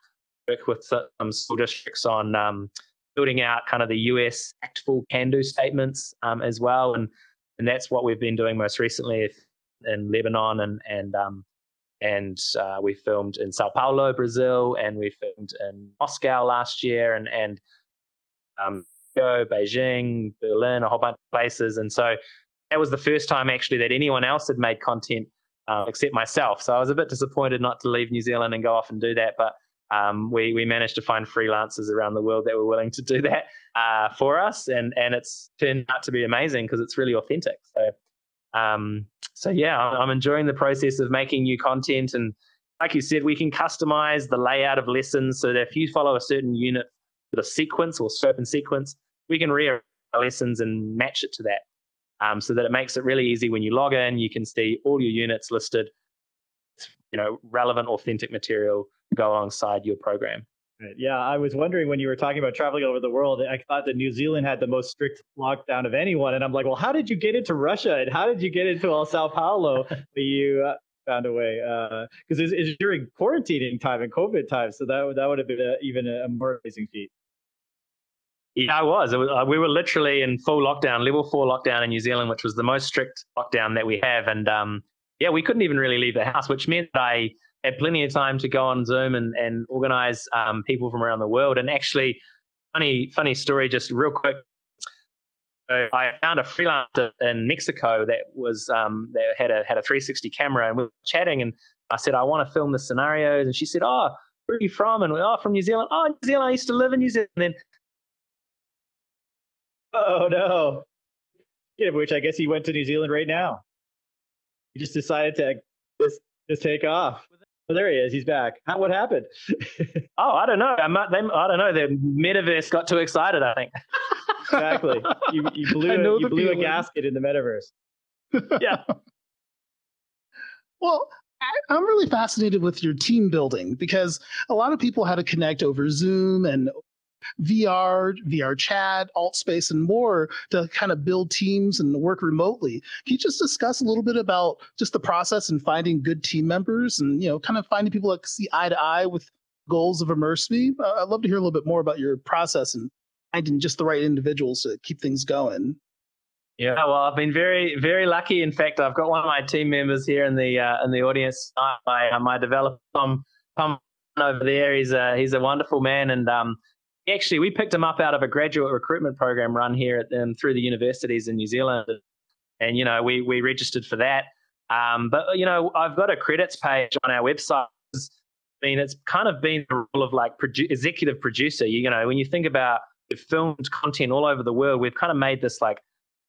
work with some school districts on um, building out kind of the US ACTFL can-do statements um, as well, and and that's what we've been doing most recently in Lebanon and and um, and uh, we filmed in Sao Paulo, Brazil, and we filmed in Moscow last year, and and Beijing, Berlin, a whole bunch of places. And so that was the first time actually that anyone else had made content uh, except myself. So I was a bit disappointed not to leave New Zealand and go off and do that. But um, we we managed to find freelancers around the world that were willing to do that uh, for us, and and it's turned out to be amazing because it's really authentic. So um, so yeah, I'm enjoying the process of making new content, and like you said, we can customize the layout of lessons so that if you follow a certain unit sort of sequence or scope and sequence, we can rearrange lessons and match it to that. Um, so that it makes it really easy when you log in, you can see all your units listed, you know, relevant, authentic material go alongside your program. Yeah, I was wondering when you were talking about traveling over the world, I thought that New Zealand had the most strict lockdown of anyone. And I'm like, well, how did you get into Russia? And how did you get into El Sao Paulo? [laughs] but you uh, found a way. Because uh, it's, it's, during quarantining time and COVID time. So that, that would have been a, even a more amazing feat. Yeah, I was. was uh, we were literally in full lockdown, level four lockdown in New Zealand, which was the most strict lockdown that we have. And um, yeah, we couldn't even really leave the house, which meant that I had plenty of time to go on Zoom and, and organize um, people from around the world. And actually, funny funny story, just real quick. So I found a freelancer in Mexico that was um, that had a had a 360 camera, and we were chatting, and I said I want to film the scenarios, and she said, "Oh, where are you from?" And we, "Oh, from New Zealand." "Oh, New Zealand. I used to live in New Zealand." And then, oh no! Yeah, which I guess he went to New Zealand right now. He just decided to just, just take off. Oh, there he is. He's back. How, what happened? [laughs] oh, I don't know. I, might, they, I don't know. The metaverse got too excited. I think. exactly. You, you [laughs] blew, a, you blew a gasket in the metaverse. [laughs] yeah. well, I, I'm really fascinated with your team building because a lot of people had to connect over Zoom and VR, VR chat, Altspace, and more to kind of build teams and work remotely. Can you just discuss a little bit about just the process and finding good team members and you know kind of finding people that see eye to eye with goals of Immerse Uh, I'd love to hear a little bit more about your process and finding just the right individuals to keep things going. Yeah, well, I've been very, very lucky. In fact, I've got one of my team members here in the uh, in the audience. My uh, my developer Tom, Tom over there. He's a he's a wonderful man, and um, actually we picked him up out of a graduate recruitment program run here at, um, through the universities in New Zealand, and you know we we registered for that. Um, but you know I've got a credits page on our website. I mean, it's kind of been the role of like produ- executive producer. You, you know, when you think about we've filmed content all over the world, we've kind of made this like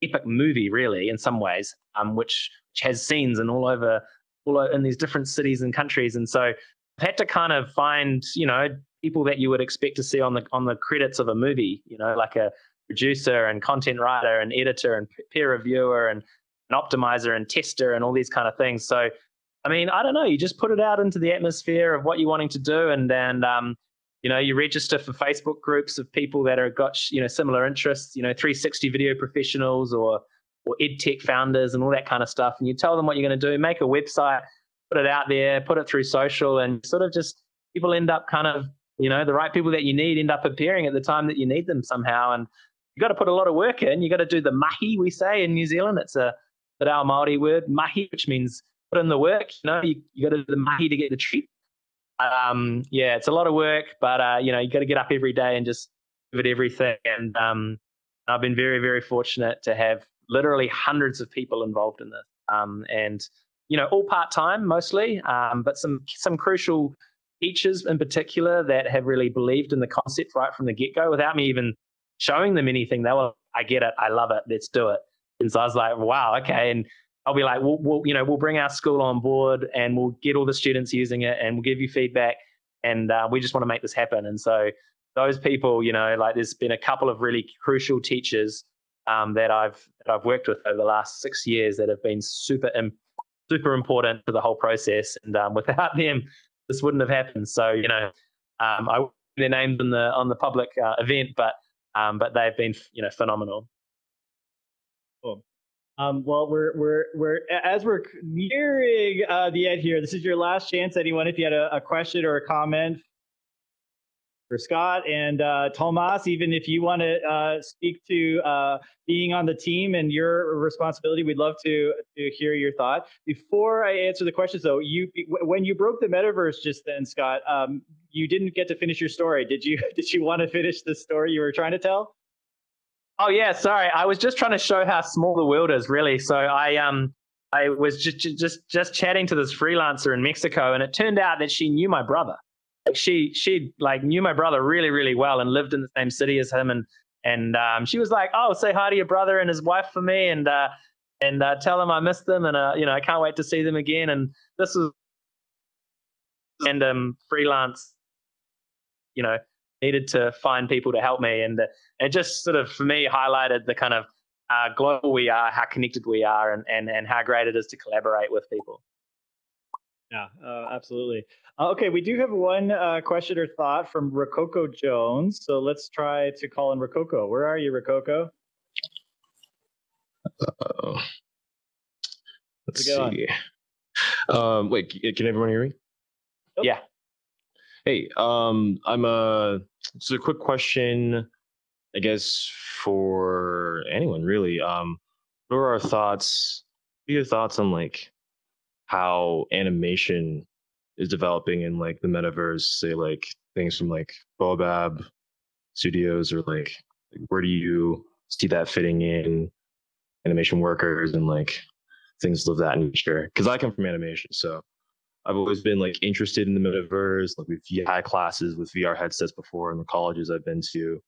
epic movie, really, in some ways, um, which, which has scenes and all over all over, in these different cities and countries. And so I've had to kind of find, you know, people that you would expect to see on the on the credits of a movie, you know, like a producer and content writer and editor and peer reviewer and an optimizer and tester and all these kind of things. So, I mean, I don't know. You just put it out into the atmosphere of what you're wanting to do, and and um, you know, you register for Facebook groups of people that are got you know similar interests. You know, 360 video professionals or or ed tech founders and all that kind of stuff. And you tell them what you're going to do. Make a website, put it out there, put it through social, and sort of just people end up kind of you know, the right people that you need end up appearing at the time that you need them somehow. And you've got to put a lot of work in. You've got to do the mahi, we say in New Zealand. It's a that our Maori word, mahi, which means put in the work. You know, you, you got to do the mahi to get the treat. Um, yeah, it's a lot of work, but uh, you know, you got to get up every day and just give it everything. And um, I've been very, very fortunate to have literally hundreds of people involved in this. Um, and you know, all part time mostly, um, but some some crucial teachers in particular that have really believed in the concept right from the get go without me even showing them anything. They were, I get it, I love it, let's do it. And so I was like, wow, okay. And I'll be like, we'll, we'll, you know, we'll bring our school on board and we'll get all the students using it and we'll give you feedback. And uh, we just want to make this happen. And so those people, you know, like there's been a couple of really crucial teachers um, that I've that I've worked with over the last six years that have been super super important to the whole process. And um, [laughs] without them, this wouldn't have happened. So you know, um, I their names on the on the public uh, event, but um, but they've been you know phenomenal. Cool. Um, well, we're we're we're as we're nearing uh, the end here. This is your last chance. Anyone, if you had a, a question or a comment for Scott and uh, Tomas, even if you want to uh, speak to uh, being on the team and your responsibility, we'd love to to hear your thought. Before I answer the questions, though, you when you broke the metaverse just then, Scott, um, you didn't get to finish your story. Did you? [laughs] Did you want to finish the story you were trying to tell? Oh yeah, sorry. I was just trying to show how small the world is, really. So I um I was just just just chatting to this freelancer in Mexico, and it turned out that she knew my brother she she like knew my brother really really well and lived in the same city as him. And and um, she was like oh say hi to your brother and his wife for me and uh, and uh, tell them I miss them and uh, you know I can't wait to see them again. And this was random freelance you know needed to find people to help me. And it just sort of for me highlighted the kind of uh, global we are how connected we are and, and and how great it is to collaborate with people. Yeah, uh, absolutely. Uh, okay, we do have one uh, question or thought from Rococo Jones. So let's try to call in Rococo. Where are you, Rococo? Uh, let's see. Um, wait, can everyone hear me? Yep. Yeah. Hey, um, I'm a. It's a quick question, I guess, for anyone really. Um, what are our thoughts? What are your thoughts on like how animation is developing in like the metaverse, say like things from like Baobab studios, or like where do you see that fitting in animation workers and like things of that nature? Because I come from animation, so I've always been like interested in the metaverse. Like we've had classes with VR headsets before in the colleges I've been to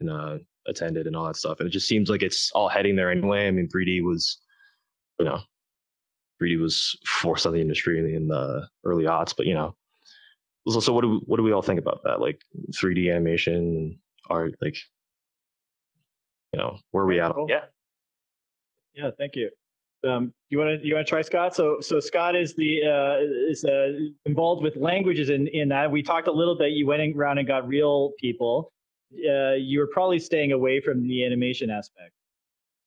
and uh, attended and all that stuff. And it just seems like it's all heading there anyway. I mean, 3D was, you know, 3D was forced on the industry in the, in the early aughts, but you know, so, so what do we, what do we all think about that? Like 3D animation, art, like, you know, where are we at? Yeah. Yeah, thank you. Um, you want to you want to try Scott? So so Scott is the uh, is uh, involved with languages in in that. We talked a little bit. You went around and got real people. Uh, you were probably staying away from the animation aspect.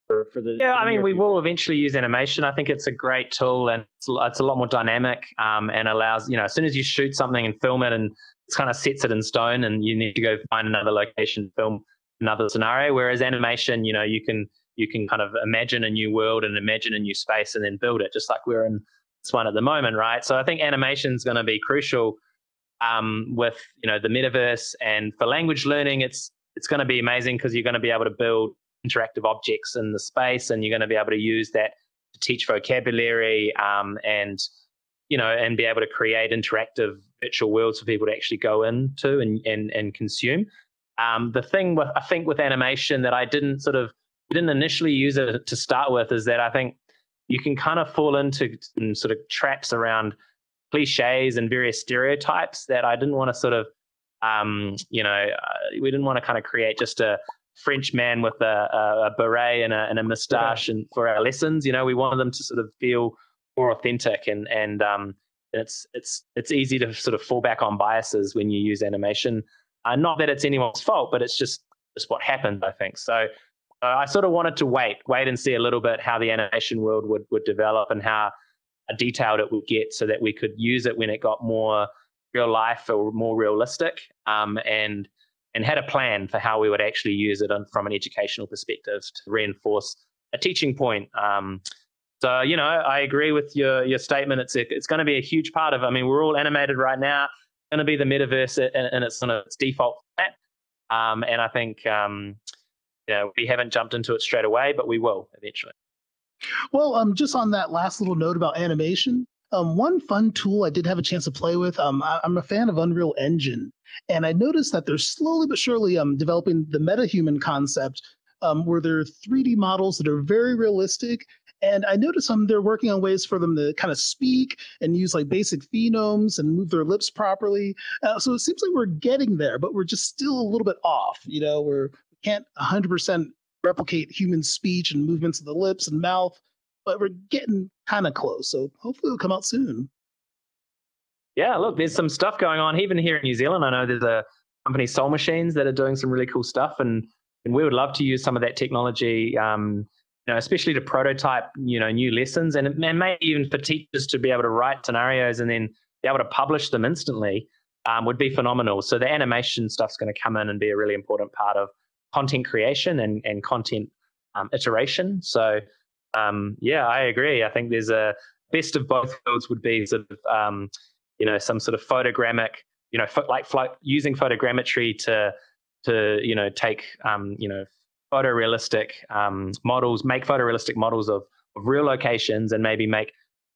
For, for the yeah, I mean, we future. will eventually use animation. I think it's a great tool and it's, it's a lot more dynamic um, and allows you know as soon as you shoot something and film it and it kind of sets it in stone and you need to go find another location, film another scenario. Whereas animation, you know, you can you can kind of imagine a new world and imagine a new space and then build it, just like we're in this one at the moment, right? So I think animation is going to be crucial um, with you know the metaverse and for language learning. It's it's going to be amazing because you're going to be able to build interactive objects in the space, and you're going to be able to use that to teach vocabulary um, and you know and be able to create interactive virtual worlds for people to actually go into and and, and consume. Um, the thing with I think with animation that I didn't sort of didn't initially use it to start with is that I think you can kind of fall into sort of traps around cliches and various stereotypes that I didn't want to sort of, um, you know, uh, we didn't want to kind of create just a French man with a, a, a beret and a, and a moustache and for our lessons. You know, we wanted them to sort of feel more authentic and and um, it's it's it's easy to sort of fall back on biases when you use animation. Uh, not that it's anyone's fault, but it's just just what happened. I think so. Uh, I sort of wanted to wait, wait and see a little bit how the animation world would would develop and how detailed it would get, so that we could use it when it got more real life or more realistic, um, and and had a plan for how we would actually use it on, from an educational perspective to reinforce a teaching point. Um, so you know, I agree with your your statement. It's it's going to be a huge part of. I mean, we're all animated right now. It's going to be the metaverse and, in its, in its default format, um, and I think um, we haven't jumped into it straight away, but we will eventually. Well, um, just on that last little note about animation, um, one fun tool I did have a chance to play with. Um, I, am a fan of Unreal Engine, and I noticed that they're slowly but surely um developing the metahuman concept, um, where there are 3D models that are very realistic. And I noticed um they're working on ways for them to kind of speak and use like basic phonemes and move their lips properly. Uh, so it seems like we're getting there, but we're just still a little bit off. You know, we're we can't 100% replicate human speech and movements of the lips and mouth, but we're getting kind of close. So hopefully it'll come out soon. Yeah, look, there's some stuff going on even here in New Zealand. I know there's a company, Soul Machines, that are doing some really cool stuff, and and we would love to use some of that technology. Um, you know, especially to prototype, you know, new lessons, and, and maybe even for teachers to be able to write scenarios and then be able to publish them instantly um, would be phenomenal. So the animation stuff's going to come in and be a really important part of content creation and and content um, iteration. So um, yeah, I agree. I think there's a best of both worlds would be sort of um, you know some sort of photogrammic, you know, pho- like flo- using photogrammetry to to you know take um, you know photorealistic um, models, make photorealistic models of, of real locations, and maybe make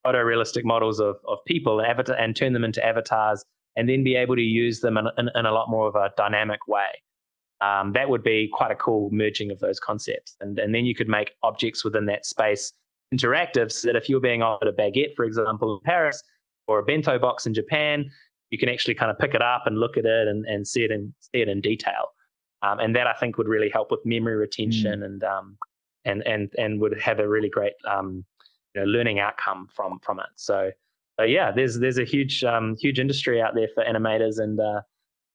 photorealistic models of of people and avatar and turn them into avatars, and then be able to use them in, in, in a lot more of a dynamic way. Um, that would be quite a cool merging of those concepts, and and then you could make objects within that space interactive, so that if you're being offered a baguette, for example, in Paris, or a bento box in Japan, you can actually kind of pick it up and look at it and, and see it in see it in detail. Um, and that I think would really help with memory retention mm. and um, and and and would have a really great um, you know, learning outcome from from it. So, so yeah, there's there's a huge um, huge industry out there for animators, and uh,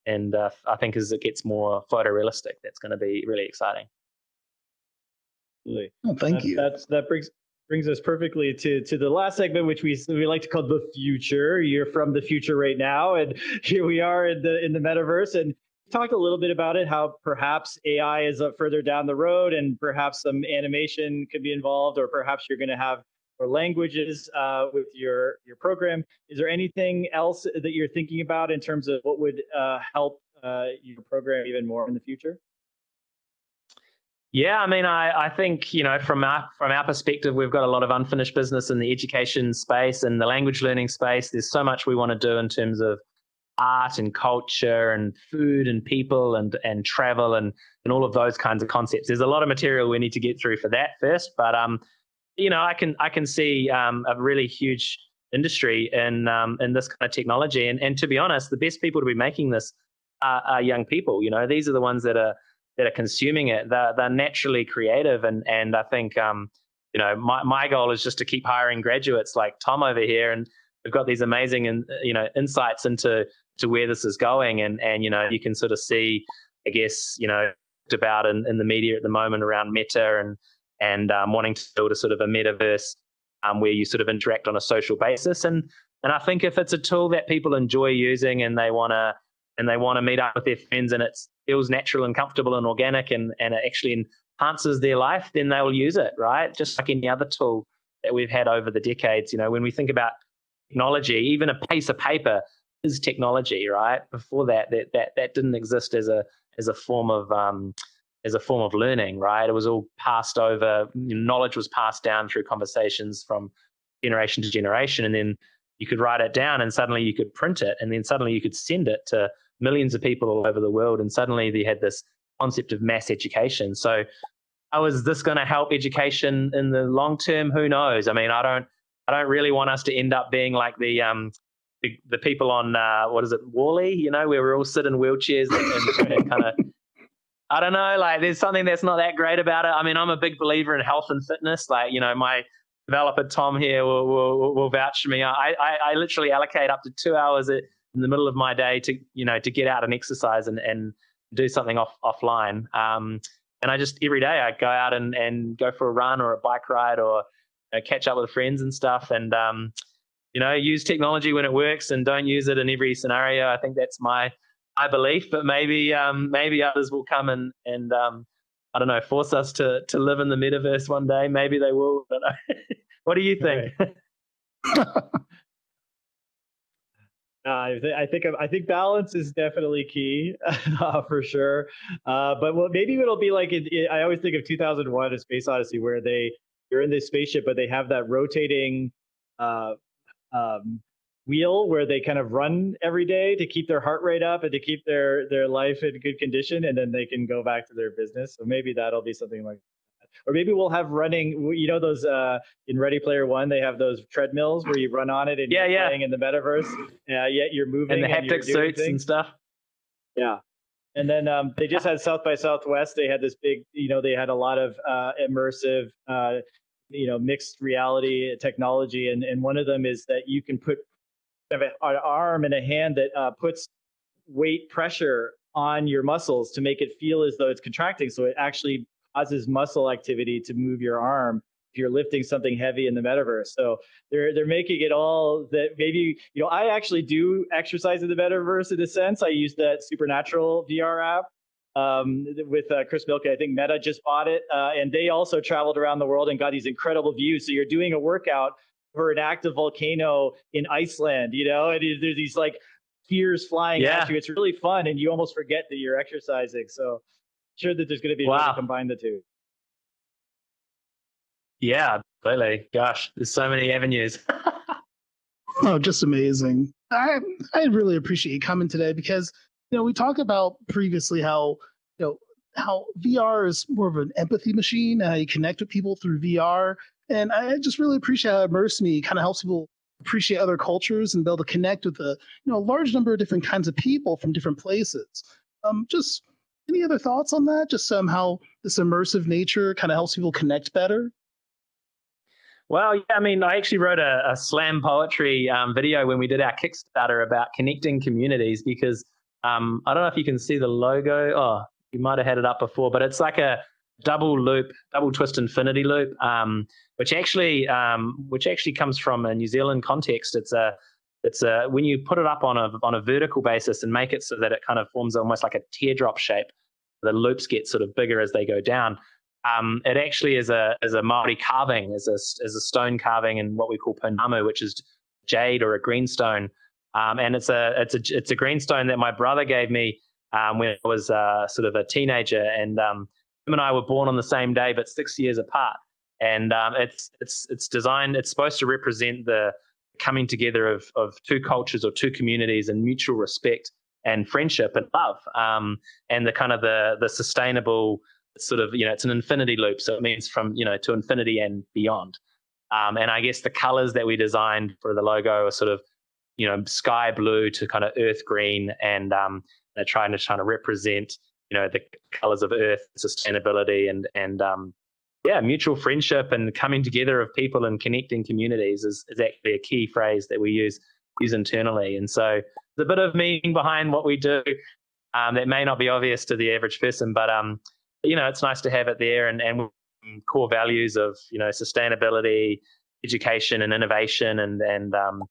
and uh, I think as it gets more photorealistic, that's going to be really exciting. Absolutely. Oh, thank that, you. That's that brings brings us perfectly to to the last segment, which we we like to call the future. You're from the future right now, and [laughs] here we are in the in the metaverse. And we talked a little bit about it, how perhaps AI is up further down the road, and perhaps some animation could be involved, or perhaps you're going to have or languages uh, with your your program. Is there anything else that you're thinking about in terms of what would uh, help uh, your program even more in the future? Yeah, I mean, I, I think you know from our from our perspective, we've got a lot of unfinished business in the education space and the language learning space. There's so much we want to do in terms of art and culture and food and people and and travel and and all of those kinds of concepts. There's a lot of material we need to get through for that first, but um, you know, I can I can see um, a really huge industry in um, in this kind of technology. And and to be honest, the best people to be making this are, are young people. You know, these are the ones that are that are consuming it. They're, they're naturally creative, and and I think um, you know my my goal is just to keep hiring graduates like Tom over here, and we've got these amazing and you know insights into to where this is going, and and you know you can sort of see, I guess you know about in, in the media at the moment around Meta and and um, wanting to build a sort of a metaverse um, where you sort of interact on a social basis. And and I think if it's a tool that people enjoy using and they want to and they want to meet up with their friends and it feels natural and comfortable and organic and and it actually enhances their life, then they will use it, right? Just like any other tool that we've had over the decades. You know, when we think about technology, even a piece of paper is technology, right? Before that, that that that didn't exist as a as a form of um, as a form of learning, right? It was all passed over, knowledge was passed down through conversations from generation to generation. And then you could write it down and suddenly you could print it and then suddenly you could send it to millions of people all over the world. And suddenly they had this concept of mass education. So how is this going to help education in the long term? Who knows? I mean, I don't, I don't really want us to end up being like the, um, the, the people on uh, what is it, WALL-E? You know, where we all sit in wheelchairs and, and kind of I don't know, like there's something that's not that great about it. I mean, I'm a big believer in health and fitness. Like, you know, my developer Tom here will will, will vouch for me. I, I, I literally allocate up to two hours in the middle of my day to you know to get out and exercise and and do something off offline. Um, and I just every day I go out and and go for a run or a bike ride or you know, catch up with friends and stuff. And um, you know, use technology when it works and don't use it in every scenario. I think that's my I believe, but maybe um, maybe others will come and and um, I don't know, force us to to live in the metaverse one day. Maybe they will. I don't know. [laughs] what do you think? Uh, [laughs] [laughs] I, th- I, think I think balance is definitely key uh, for sure. Uh, but well, maybe it'll be like it, it, I always think of 2001: A Space Odyssey, where they you're in this spaceship, but they have that rotating uh, um, wheel where they kind of run every day to keep their heart rate up and to keep their their life in good condition and then they can go back to their business so maybe that'll be something like that. or maybe we'll have running you know those uh in ready player one they have those treadmills where you run on it and yeah, you're yeah. playing in the metaverse uh, yet you're moving and the haptic and suits things. and stuff yeah and then um, they just had South by Southwest. They had this big, you know, they had a lot of uh, immersive, uh, you know, mixed reality technology, and and one of them is that you can put have an arm and a hand that uh, puts weight pressure on your muscles to make it feel as though it's contracting. So it actually causes muscle activity to move your arm if you're lifting something heavy in the metaverse. So they're they're making it all that maybe you know I actually do exercise in the metaverse in a sense. I use that Supernatural VR app um, with uh, Chris Milken. I think Meta just bought it, uh, and they also traveled around the world and got these incredible views. So you're doing a workout for an active volcano in Iceland, you know, and there's these like spheres flying yeah. at you. It's really fun, and you almost forget that you're exercising. So, sure that there's going to be a wow. way to combine the two. Yeah, absolutely. Gosh, there's so many avenues. [laughs] oh, just amazing. I I really appreciate you coming today because you know we talked about previously how you know how VR is more of an empathy machine, how you connect with people through VR. And I just really appreciate how Immerse Me kind of helps people appreciate other cultures and be able to connect with a you know a large number of different kinds of people from different places. Um, just any other thoughts on that? Just somehow this immersive nature kind of helps people connect better. Well, yeah, I mean, I actually wrote a, a slam poetry um, video when we did our Kickstarter about connecting communities because um, I don't know if you can see the logo. Oh, you might have had it up before, but it's like a double loop, double twist infinity loop, um, which actually um, which actually comes from a New Zealand context. It's a it's a when you put it up on a on a vertical basis and make it so that it kind of forms almost like a teardrop shape. The loops get sort of bigger as they go down. Um, it actually is a is a Maori carving, is a is a stone carving in what we call pounamu, which is jade or a greenstone. Um, and it's a it's a it's a greenstone that my brother gave me um, when I was uh, sort of a teenager, and um, and I were born on the same day, but six years apart. And um, it's it's it's designed. It's supposed to represent the coming together of of two cultures or two communities and mutual respect and friendship and love, um, and the kind of the the sustainable sort of you know it's an infinity loop, so it means from you know to infinity and beyond. Um, and I guess the colors that we designed for the logo are sort of you know sky blue to kind of earth green, and um, they're trying to trying to represent you know the colors of earth, sustainability, and and um, yeah, mutual friendship and coming together of people and connecting communities is, is actually a key phrase that we use use internally. And so there's a bit of meaning behind what we do um, that may not be obvious to the average person, but um, you know, it's nice to have it there and, and core values of you know sustainability, education, and innovation, and and um,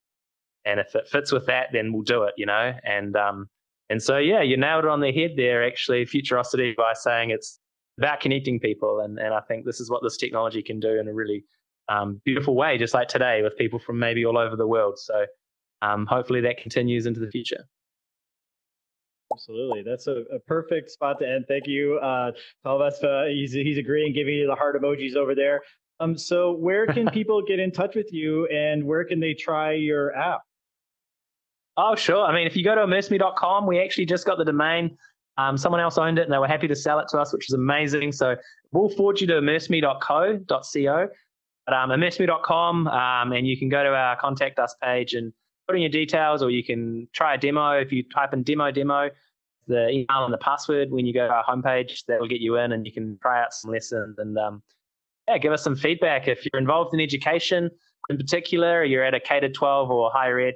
and if it fits with that, then we'll do it. You know, and um, and so yeah, you nailed it on the head there. Actually, futurosity by saying it's about connecting people, and and I think this is what this technology can do in a really um, beautiful way, just like today with people from maybe all over the world. So um, hopefully that continues into the future. Absolutely. That's a, a, perfect spot to end. Thank you, uh, Talvespa. He's, he's agreeing, giving you the heart emojis over there. Um, so where can [laughs] people get in touch with you and where can they try your app? Oh, sure. I mean, if you go to immerseme.com, we actually just got the domain. Um, someone else owned it and they were happy to sell it to us, which is amazing. So we'll forward you to immerseme.co.co, but um, immerseme.com, um, and you can go to our contact us page and put in your details, or you can try a demo. If you type in demo demo, the email and the password when you go to our homepage, that will get you in, and you can try out some lessons and um, yeah, give us some feedback. If you're involved in education in particular, you're at a K to 12 or higher ed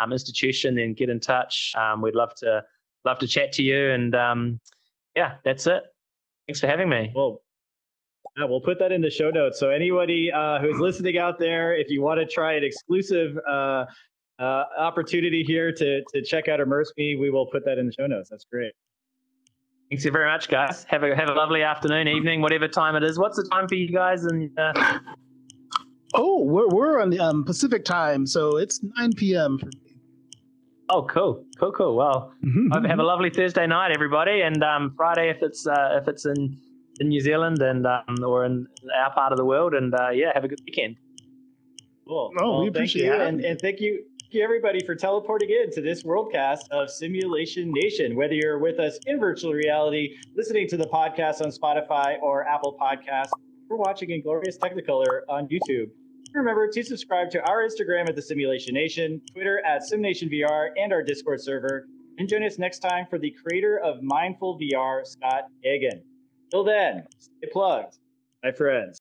um, institution, then get in touch. Um, we'd love to love to chat to you. And um, yeah, that's it. Thanks for having me. Well, yeah, we'll put that in the show notes. So anybody uh, who's listening out there, if you want to try an exclusive uh, uh, opportunity here to to check out Immerse Me, we will put that in the show notes. That's great. Thanks you very much, guys. Have a have a lovely afternoon, evening, whatever time it is. What's the time for you guys? And uh... oh, we're we're on the um, Pacific time, so it's 9 p.m. for me. Oh, cool, cool, cool. Well, mm-hmm. have a lovely Thursday night, everybody, and um, Friday if it's uh, if it's in in New Zealand and um, or in our part of the world, and uh, yeah, have a good weekend. Cool. Oh, well, we appreciate it, and, and thank you Thank you, everybody, for teleporting in to this worldcast of Simulation Nation. Whether you're with us in virtual reality, listening to the podcast on Spotify or Apple Podcasts, or watching in glorious Technicolor on YouTube. Remember to subscribe to our Instagram at the Simulation Nation, Twitter at SimNationVR, and our Discord server. And join us next time for the creator of Mindful VR, Scott Hagen. Till then, stay plugged, my friends.